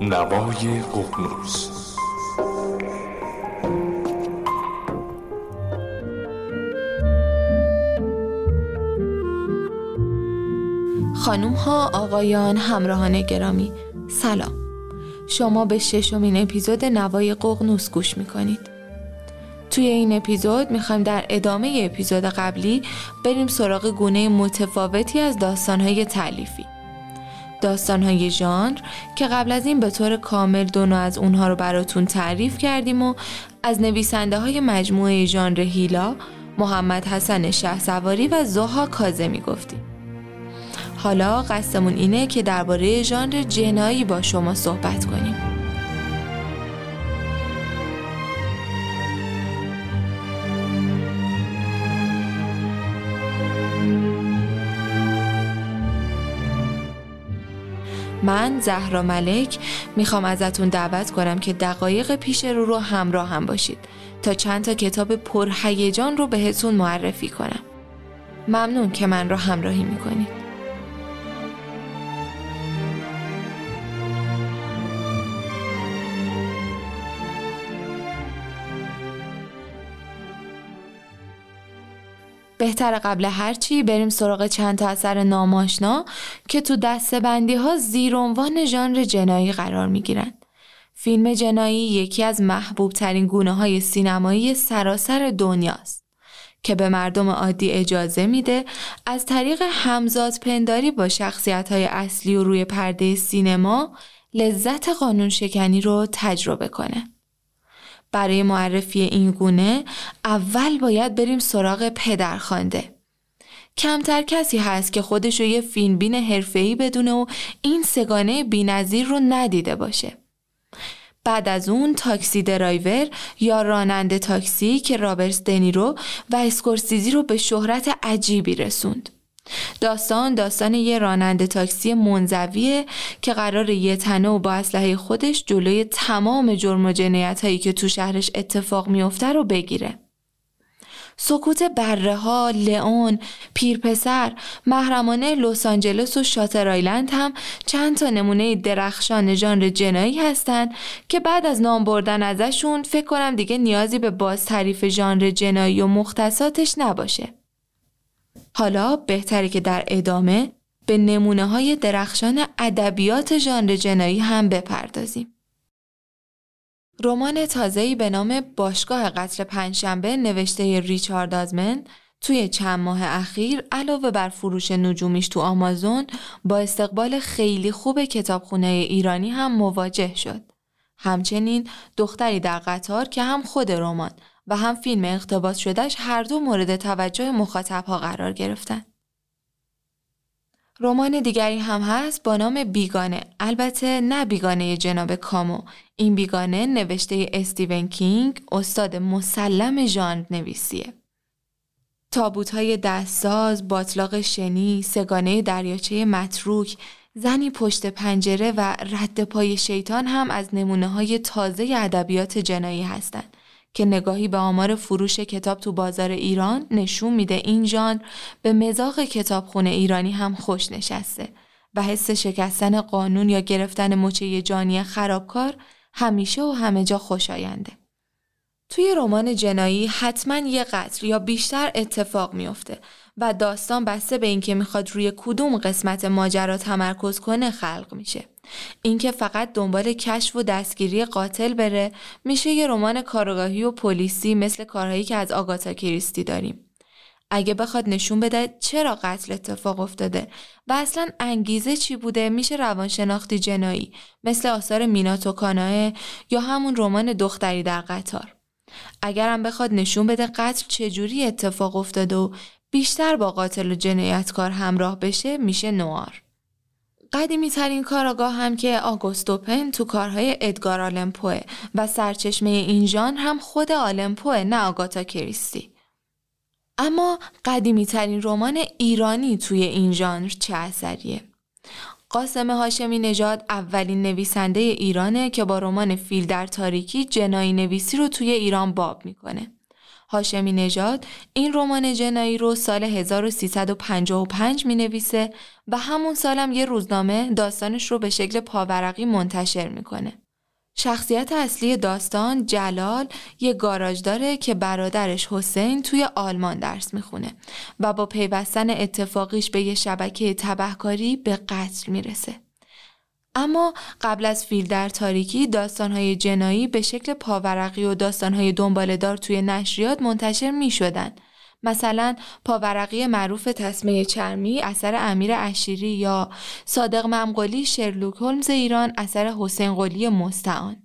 نوای ققنوس. خانوم ها آقایان همراهان گرامی سلام. شما به ششمین اپیزود نوای ققنوس گوش می‌کنید. توی این اپیزود می‌خوایم در ادامه اپیزود قبلی بریم سراغ گونه متفاوتی از داستانهای تعلیفی داستانهای ژانر که قبل از این به طور کامل دو از اونها رو براتون تعریف کردیم و از نویسنده های مجموعه ژانر هیلا محمد حسن سواری و زوها کازمی گفتیم حالا قصدمون اینه که درباره ژانر جنایی با شما صحبت کنیم. من زهرا ملک می‌خوام ازتون دعوت کنم که دقایق پیش رو رو همراه هم باشید تا چند تا کتاب پرهیجان رو بهتون معرفی کنم. ممنون که من رو همراهی می‌کنید. بهتر قبل هرچی بریم سراغ چند تا اثر ناماشنا که تو دسته بندی ها زیر عنوان ژانر جنایی قرار می گیرن. فیلم جنایی یکی از محبوب ترین گونه های سینمایی سراسر دنیاست که به مردم عادی اجازه میده از طریق همزاد پنداری با شخصیت های اصلی و روی پرده سینما لذت قانون شکنی رو تجربه کنه. برای معرفی این گونه اول باید بریم سراغ پدرخوانده. کمتر کسی هست که خودش رو یه فیلم بین حرفه‌ای بدونه و این سه‌گانه بی‌نظیر رو ندیده باشه. بعد از اون Taxi Driver یا راننده تاکسی که رابرت دنیرو و اسکورسیزی رو به شهرت عجیبی رسوند. داستان داستان یه راننده تاکسی منزویه که قراره یه تنه و با اسلحه خودش جلوی تمام جرم و جنایت هایی که تو شهرش اتفاق میفته رو بگیره. سکوت بره ها، لئون، پیرپسر، محرمانه لس آنجلس و شاتر آیلند هم چند تا نمونه درخشان ژانر جنایی هستن که بعد از نام بردن ازشون فکر کنم دیگه نیازی به باز تعریف ژانر جنایی و مختصاتش نباشه. حالا بهتره که در ادامه به نمونه های درخشان ادبیات ژانر جنایی هم بپردازیم. رمان تازه‌ای به نام باشگاه قتل پنجشنبه نوشته ریچارد آزمن توی چند ماه اخیر علاوه بر فروش نجومیش تو آمازون با استقبال خیلی خوب کتابخونه ایرانی هم مواجه شد. همچنین دختری در قطار که هم خود رمان و هم فیلم اقتباس شدهش هر دو مورد توجه مخاطب ها قرار گرفتن. رمان دیگری هم هست با نام بیگانه. البته نه بیگانه جناب کامو این بیگانه نوشته استیون کینگ استاد مسلم ژانر نویسیه. تابوت های دستساز، باطلاق شنی، سگانه دریاچه متروک، زنی پشت پنجره و رد پای شیطان هم از نمونه های تازه ادبیات جنایی هستند. که نگاهی به آمار فروش کتاب تو بازار ایران نشون میده این ژانر به مزاق کتابخونه ایرانی هم خوش نشسته و حس شکستن قانون یا گرفتن مچه جانی خرابکار همیشه و همه جا خوشاینده. توی رمان جنایی حتما یه قتل یا بیشتر اتفاق میافته و داستان بسته به اینکه می‌خواد روی کدوم قسمت ماجرا تمرکز کنه خلق میشه. اینکه فقط دنبال کشف و دستگیری قاتل بره میشه یه رمان کارگاهی و پلیسی مثل کارهایی که از آگاتا کریستی داریم. اگه بخواد نشون بده چرا قتل اتفاق افتاده و اصلا انگیزه چی بوده میشه روانشناختی جنایی مثل آثار میناتو کاناه یا همون رمان دختری در قطار. اگرم بخواد نشون بده قتل چجوری اتفاق افتاده و بیشتر با قاتل و جنایتکار همراه بشه میشه نوار. قدیمی ترین کاراگاه هم که آگوستو پن تو کارهای ادگار آلمپوه و سرچشمه این ژانر هم خود آلمپوه نه آگاتا کریستی. اما قدیمی ترین رمان ایرانی توی این ژانر چه اثریه؟ قاسم هاشمی نژاد اولین نویسنده ایرانه که با رمان فیل در تاریکی جنایی نویسی رو توی ایران باب می‌کنه. هاشمی نژاد این رمان جنایی رو سال 1355 می نویسه و همون سالم یه روزنامه داستانش رو به شکل پاورقی منتشر می‌کنه. شخصیت اصلی داستان جلال یه گاراژ داره که برادرش حسین توی آلمان درس می‌خونه و با پیوستن اتفاقیش به یه شبکه تبهکاری به قتل می‌رسه. اما قبل از فیل در تاریکی داستانهای جنایی به شکل پاورقی و داستانهای دنبالدار توی نشریات منتشر می شدن. مثلا پاورقی معروف تسمه چرمی اثر امیر اشیری یا صادق ممقلی شرلوک هولمز ایران اثر حسین قلی مستعان.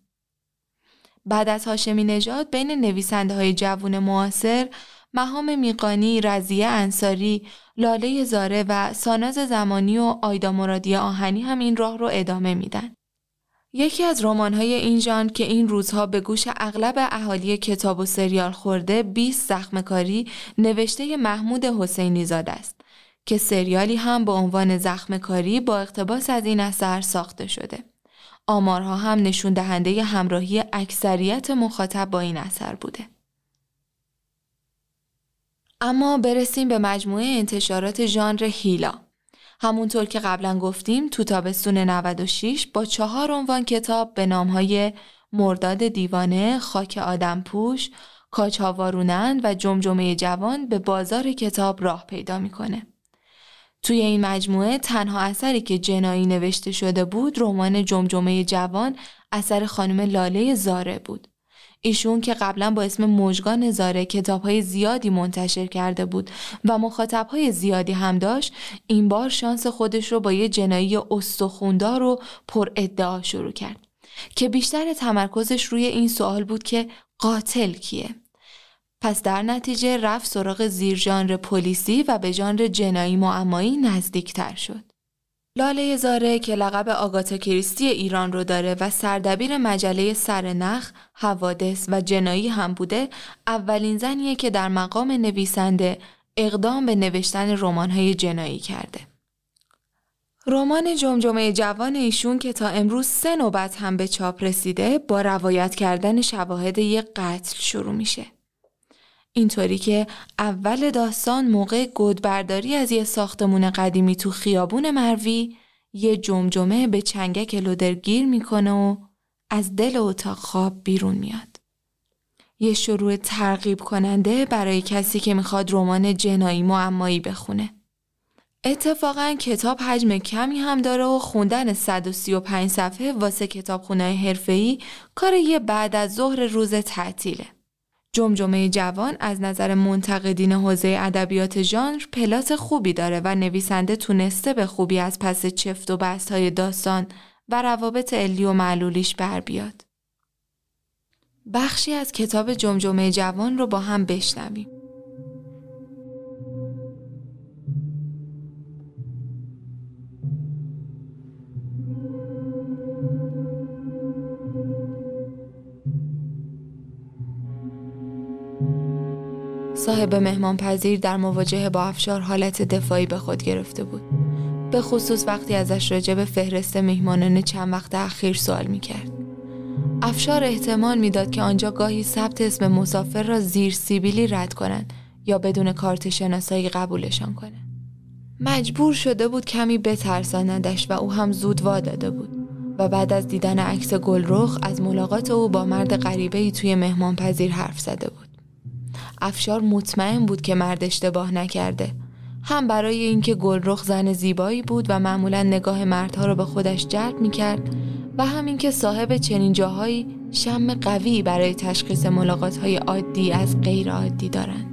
بعد از هاشمی نژاد بین نویسنده های جوون معاصر مهام میقانی، رزیه انصاری، لاله زاره و ساناز زمانی و آیدا مرادی آهنی هم این راه رو ادامه میدن. یکی از رمان‌های این ژانر که این روزها به گوش اغلب اهالی کتاب و سریال خورده 20 زخمکاری نوشته محمود حسینی زاده است که سریالی هم با عنوان زخمکاری با اقتباس از این اثر ساخته شده. آمارها هم نشون دهنده همراهی اکثریت مخاطب با این اثر بوده. اما برسیم به مجموعه انتشارات ژانر هیلا. همونطور که قبلا گفتیم تو تابستون 96 با چهار عنوان کتاب به نامهای مرداد دیوانه، خاک آدم پوش، کاچاوارونند و جمجمه جوان به بازار کتاب راه پیدا می‌کنه. توی این مجموعه تنها اثری که جنایی نوشته شده بود رمان جمجمه جوان اثر خانم لاله زاره بود. ایشون که قبلا با اسم مجگان زاره کتابهای زیادی منتشر کرده بود و مخاطبهای زیادی هم داشت این بار شانس خودش رو با یه جنایی استخوندار و پر ادعا شروع کرد که بیشتر تمرکزش روی این سوال بود که قاتل کیه؟ پس در نتیجه رفت سراغ زیر ژانر پلیسی و به ژانر جنایی معمایی نزدیکتر شد. لاله زاره که لقب آگاتا کریستی ایران رو داره و سردبیر مجله سرنخ، حوادث و جنایی هم بوده، اولین زنیه که در مقام نویسنده اقدام به نوشتن رمان‌های جنایی کرده. رمان جمجمه جوان ایشون که تا امروز سه نوبت هم به چاپ رسیده با روایت کردن شواهد یک قتل شروع میشه. اینطوری که اول داستان موقع گودبرداری از یه ساختمون قدیمی تو خیابون مروی یه جمجمه به چنگک لودر گیر می‌کنه و از دل اتاق خواب بیرون میاد. یه شروع ترغیب کننده برای کسی که می‌خواد رمان جنایی معمایی بخونه. اتفاقا کتاب حجم کمی هم داره و خوندن 135 صفحه واسه کتابخونه حرفه‌ای کار یه بعد از ظهر روز تعطیله. جمجمه جوان از نظر منتقدین حوزه ادبیات ژانر پلات خوبی داره و نویسنده تونسته به خوبی از پس چفت و بست های داستان و روابط علی و معلولیش بر بیاد. بخشی از کتاب جمجمه جوان رو با هم بشنویم. صاحب مهمان پذیر در مواجهه با افشار حالت دفاعی به خود گرفته بود. به خصوص وقتی ازش راجع به فهرست مهمانان چند وقت اخیر سوال می کرد. افشار احتمال می‌داد که آنجا گاهی ثبت اسم مسافر را زیر سیبیلی رد کنند یا بدون کارت شناسایی قبولشان کنه. مجبور شده بود کمی بترساندش و او هم زود داده بود و بعد از دیدن عکس گلرخ از ملاقات او با مرد غریبه ای توی مهمان پذیر حرف زده بود. افشار مطمئن بود که مرد اشتباه نکرده هم برای اینکه گلرخ زن زیبایی بود و معمولا نگاه مردها رو به خودش جلب می کرد و همین که صاحب چنین جاهایی شم قوی برای تشخیص ملاقات های عادی از غیر عادی دارند.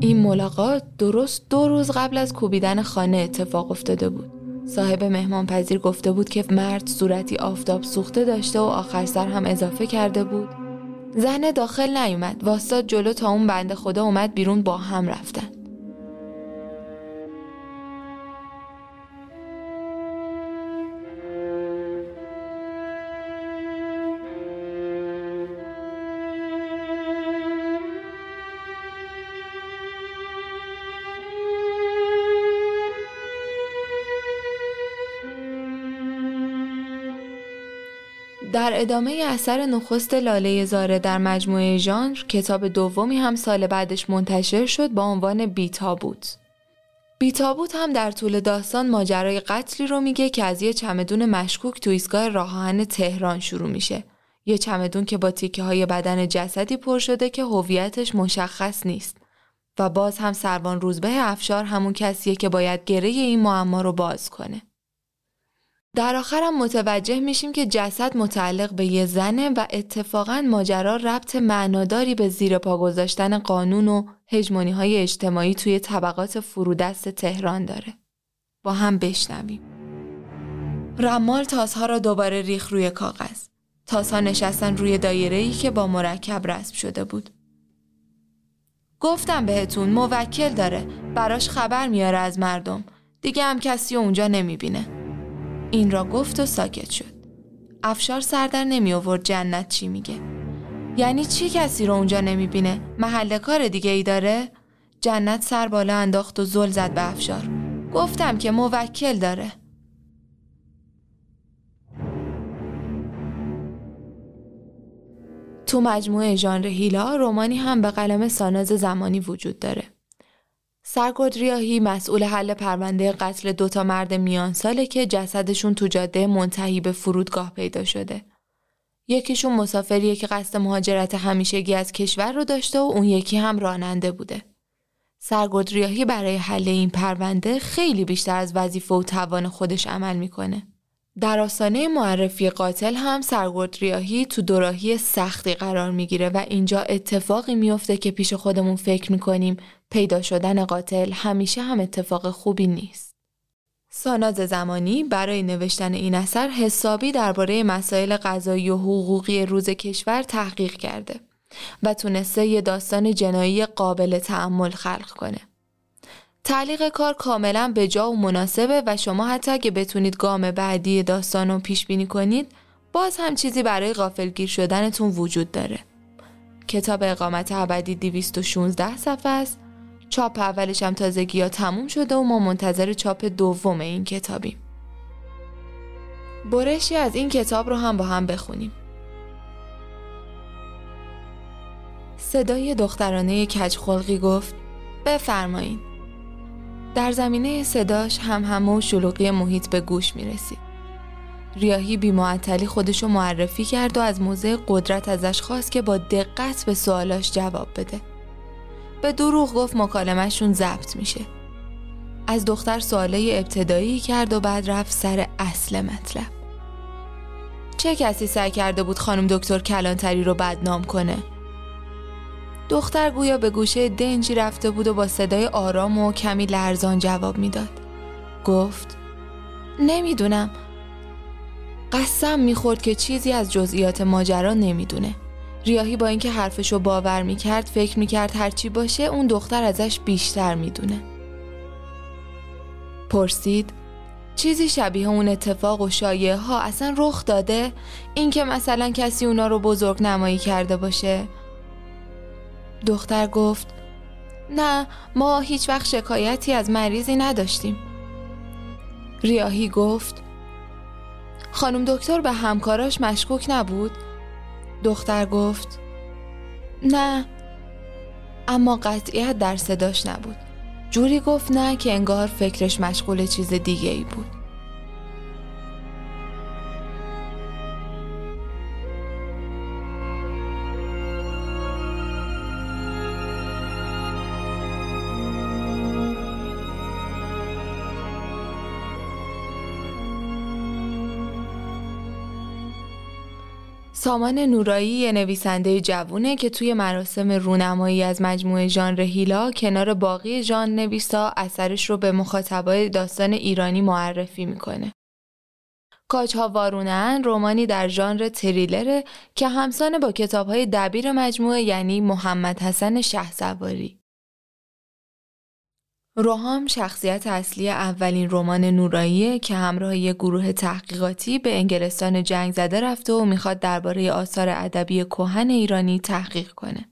این ملاقات درست دو روز قبل از کوبیدن خانه اتفاق افتاده بود. صاحب مهمان پذیر گفته بود که مرد صورتی آفتاب سوخته داشته و آخر سر هم اضافه کرده بود. زن داخل نیومد واسطاد جلو تا اون بنده خدا اومد بیرون با هم رفتن. در ادامه اثر نخست لاله زاره در مجموعه ژانر کتاب دومی هم سال بعدش منتشر شد با عنوان بیتابوت. بیتابوت هم در طول داستان ماجرای قتلی رو میگه که از یه چمدون مشکوک تو ایستگاه راهان تهران شروع میشه. یه چمدون که با تیکه های بدن جسدی پر شده که هویتش مشخص نیست. و باز هم سروان روزبه افشار همون کسیه که باید گره این معما رو باز کنه. در آخرم متوجه میشیم که جسد متعلق به یه زنه و اتفاقا ماجرا ربط معناداری به زیر پا گذاشتن قانون و هجمونی های اجتماعی توی طبقات فرودست تهران داره. با هم بشنویم. رمال تاسها را دوباره ریخ روی کاغذ. تاسها نشستن روی دایره ای که با مرکب رسم شده بود. گفتم بهتون موکل داره براش خبر میاره از مردم دیگه هم کسی اونجا نمی‌بینه این را گفت و ساکت شد. افشار سردر نمی آورد جنت چی میگه. یعنی چی کسی رو اونجا نمی‌بینه محل کار دیگه ای داره؟ جنت سر بالا انداخت و زل زد به افشار. گفتم که موکل داره. تو مجموعه ژانر هیلا رومانی هم به قلم ساناز زمانی وجود داره. سرگرد ریاهی مسئول حل پرونده قتل دوتا مرد میان ساله که جسدشون تو جاده منتهی به فرودگاه پیدا شده. یکیشون مسافریه که قصد مهاجرت همیشگی از کشور رو داشته و اون یکی هم راننده بوده. سرگرد ریاهی برای حل این پرونده خیلی بیشتر از وظیفه و توان خودش عمل می‌کنه. در آستانه معرفی قاتل هم سرگرد ریاهی تو دوراهی سختی قرار می‌گیره و اینجا اتفاقی میفته که پیش خودمون فکر می‌کنیم پیدا شدن قاتل همیشه هم اتفاق خوبی نیست. ساناز زمانی برای نوشتن این اثر حسابی درباره مسائل قضایی و حقوقی روز کشور تحقیق کرده و تونسته یه داستان جنایی قابل تعمل خلق کنه. تعلیق کار کاملا به جا و مناسبه و شما حتی اگه بتونید گام بعدی داستان رو پیش بینی کنید باز هم چیزی برای غافلگیر شدنتون وجود داره. کتاب اقامت ابدی 216 صفحه است. چاپ اولش هم تازگی ها تموم شده و ما منتظر چاپ دوم این کتابیم. برشی از این کتاب رو هم با هم بخونیم. صدای دخترانه کجخلقی گفت بفرمایید. در زمینه صداش هم همه و شلوغی محیط به گوش می رسید. ریاهی بیمعطلی خودشو معرفی کرد و از موزه قدرت ازش خواست که با دقت به سوالاش جواب بده. به دروغ گفت مکالمهشون ضبط میشه. از دختر سواله ابتدایی کرد و بعد رفت سر اصل مطلب. چه کسی سعی کرده بود خانم دکتر کلانتری رو بدنام کنه؟ دختر گویا به گوشه دنجی رفته بود و با صدای آرام و کمی لرزان جواب می‌داد. گفت نمی‌دونم. قسم می‌خورد که چیزی از جزئیات ماجرا نمی‌دونه. ریاهی با اینکه حرفشو باور می‌کرد فکر می‌کرد هرچی باشه اون دختر ازش بیشتر می‌دونه. پرسید چیزی شبیه اون اتفاق و شایعه ها اصلا رخ داده اینکه مثلا کسی اونا رو بزرگ نمایی کرده باشه دختر گفت نه ما هیچ وقت شکایتی از مریضی نداشتیم ریاهی گفت خانم دکتر به همکاراش مشکوک نبود؟ دختر گفت نه اما قطعیت در صداش نبود. جوری گفت نه که انگار فکرش مشغول چیز دیگه ای بود. سامان نورایی نویسنده جوونه که توی مراسم رونمایی از مجموعه ژانر هیلا کنار باقی ژان نویسا اثرش رو به مخاطبای داستان ایرانی معرفی می‌کنه. کاجها وارونن رومانی در ژانر تریلره که همسان با کتابهای دبیر مجموعه یعنی محمد حسن شهسواری. روهام شخصیت اصلی اولین رمان نوراییه که همراه یک گروه تحقیقاتی به انگلستان جنگ زده رفته و می‌خواد درباره آثار ادبی کهن ایرانی تحقیق کنه.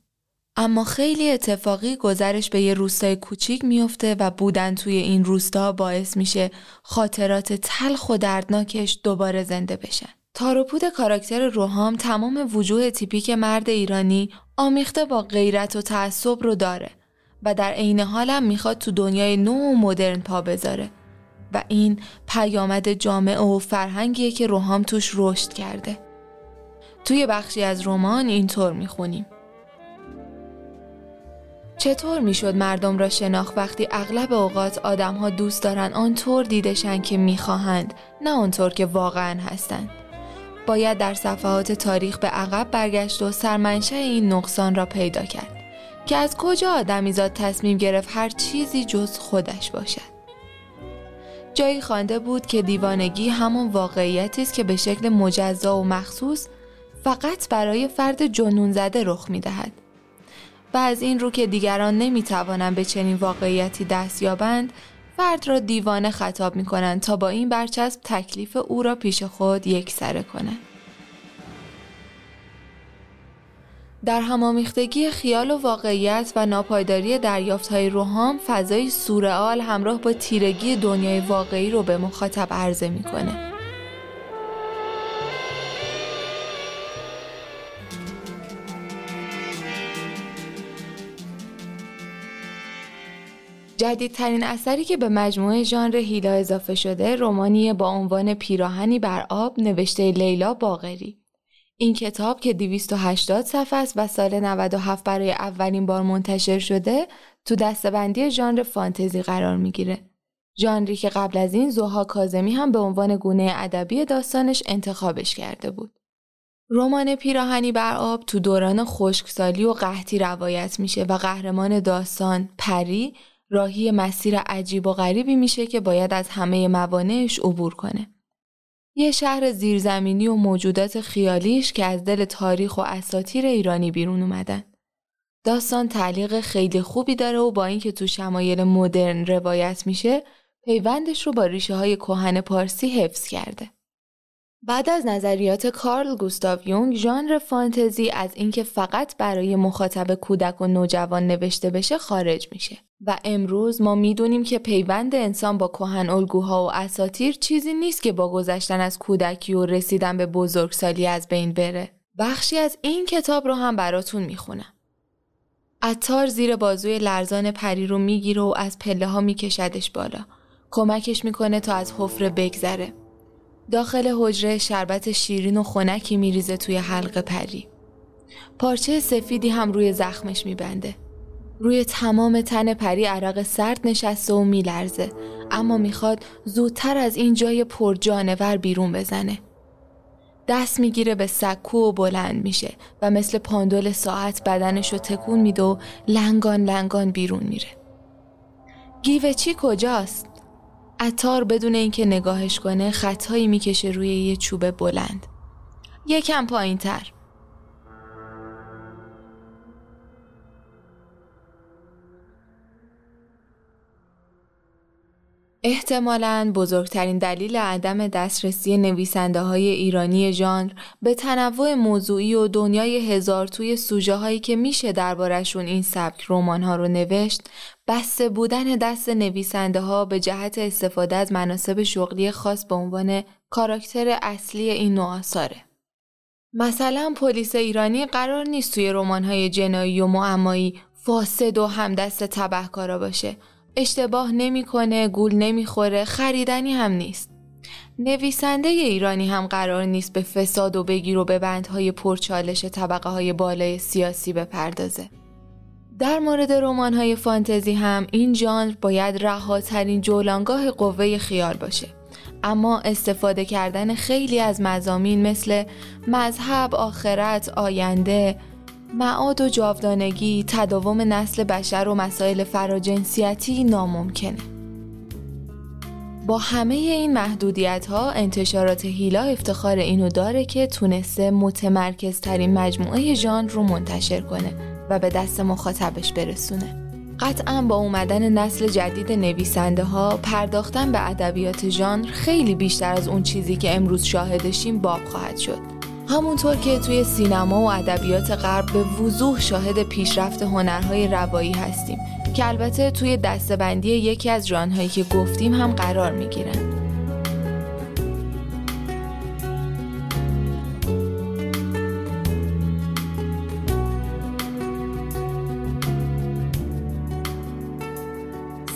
اما خیلی اتفاقی گذرش به یه روستای کوچیک میفته و بودن توی این روستا باعث میشه خاطرات تلخ و دردناکش دوباره زنده بشن. تاروپود کاراکتر روحام تمام وجوه تیپیک مرد ایرانی آمیخته با غیرت و تعصب رو داره و در عین حالم می‌خواد تو دنیای نو و مدرن پا بذاره و این پیامد جامعه و فرهنگیه که روحام توش رشد کرده. توی بخشی از رمان اینطور می‌خونیم. چطور می‌شد مردم را شناخت وقتی اغلب اوقات آدمها دوست دارن آنطور دیدشن که می‌خواهند نه آنطور که واقعا هستند. باید در صفحات تاریخ به عقب برگشت و سرمنشه این نقصان را پیدا کرد که از کجا آدمیزاد تصمیم گرفت هر چیزی جز خودش باشد. جایی خوانده بود که دیوانگی همون واقعیتی است که به شکل مجزا و مخصوص فقط برای فرد جنون زده رخ می دهد. و از این رو که دیگران نمی توانند به چنین واقعیتی دست یابند فرد را دیوانه خطاب می کنند تا با این برچسب تکلیف او را پیش خود یک سره کنند. در همامیختگی خیال و واقعیت و ناپایداری های روحام فضای سورئال همراه با تیرگی دنیای واقعی رو به مخاطب عرضه می‌کنه. جدیدترین اثری که به مجموعه ژانر هیلا اضافه شده رومانی با عنوان پیراهنی بر آب نوشته لیلا باغری این کتاب که 280 صفحه است و سال 97 برای اولین بار منتشر شده تو دستبندی ژانر فانتزی قرار می‌گیره. ژانری که قبل از این زوها کازمی هم به عنوان گونه ادبی داستانش انتخابش کرده بود. رمان پیراهنی بر آب تو دوران خشکسالی و قحطی روایت میشه و قهرمان داستان پری راهی مسیر عجیب و غریبی میشه که باید از همه موانعش عبور کنه. یه شهر زیرزمینی و موجودات خیالیش که از دل تاریخ و اساتیر ایرانی بیرون اومدن. داستان تعلیق خیلی خوبی داره و با اینکه تو شمایل مدرن روایت میشه پیوندش رو با ریشه های کوهن پارسی حفظ کرده. بعد از نظریات کارل گوستاو یونگ ژانر فانتزی از اینکه فقط برای مخاطب کودک و نوجوان نوشته بشه خارج میشه. و امروز ما می‌دونیم که پیوند انسان با کهن الگوها و اساتیر چیزی نیست که با گذشتن از کودکی و رسیدن به بزرگسالی از بین بره. بخشی از این کتاب رو هم براتون می‌خونم. اتار زیر بازوی لرزان پری رو می‌گیره و از پله ها میکشدش بالا. کمکش می‌کنه تا از حفره بگذره. داخل حجره شربت شیرین و خنکی میریزه توی حلق پری. پارچه سفیدی هم روی زخمش میبنده. روی تمام تن پری عرق سرد نشسته و میلرزه اما می‌خواد زودتر از این جای پر جانور بیرون بزنه. دست می‌گیره به سکو و بلند میشه و مثل پاندول ساعت بدنشو تکون میده و لنگان لنگان بیرون میره. گیوه چی کجاست؟ اتار بدون اینکه نگاهش کنه خطایی می‌کشه روی یه چوب بلند. یکم پایین تر. احتمالاً بزرگترین دلیل عدم دسترسی نویسنده های ایرانی ژانر به تنوع موضوعی و دنیای هزار توی سوژه هایی که میشه دربارشون این سبک رمان ها رو نوشت بسته بودن دست نویسنده ها به جهت استفاده از مناسب شغلی خاص به عنوان کاراکتر اصلی این نوع آثاره. مثلا پلیس ایرانی قرار نیست توی های جنایی و معمایی فاسد و همدست تبهکارا باشه اشتباه نمی‌کنه، گول نمی‌خوره، خریدنی هم نیست. نویسنده ایرانی هم قرار نیست به فساد و بگیر و به بندهای پرچالش طبقه های بالای سیاسی بپردازه. در مورد رمان های فانتزی هم این ژانر باید رهاترین جولانگاه قوه خیال باشه. اما استفاده کردن خیلی از مزامین مثل مذهب، آخرت، آینده، معاد و جاودانگی، تداوم نسل بشر و مسائل فراجنسیتی ناممکنه. با همه این محدودیت ها انتشارات هیلا افتخار اینو داره که تونسته متمرکز ترین مجموعه ژانر رو منتشر کنه و به دست مخاطبش برسونه. قطعا با اومدن نسل جدید نویسنده ها پرداختن به ادبیات ژانر خیلی بیشتر از اون چیزی که امروز شاهدشیم باب خواهد شد. همونطور که توی سینما و ادبیات غرب به وضوح شاهد پیشرفت هنرهای روایی هستیم که البته توی دستبندی یکی از ژانرهایی که گفتیم هم قرار می‌گیرن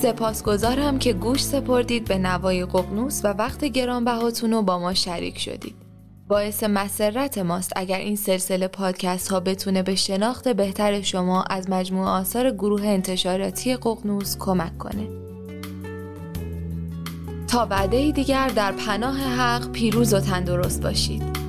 سپاسگزارم که گوش سپردید به نوای ققنوس و وقت گرانبهاتون رو با ما شریک شدید. باعث مسرت ماست اگر این سلسله پادکست ها بتونه به شناخت بهتر شما از مجموع آثار گروه انتشاراتی ققنوس کمک کنه. تا بعده دیگر در پناه حق پیروز و تندرست باشید.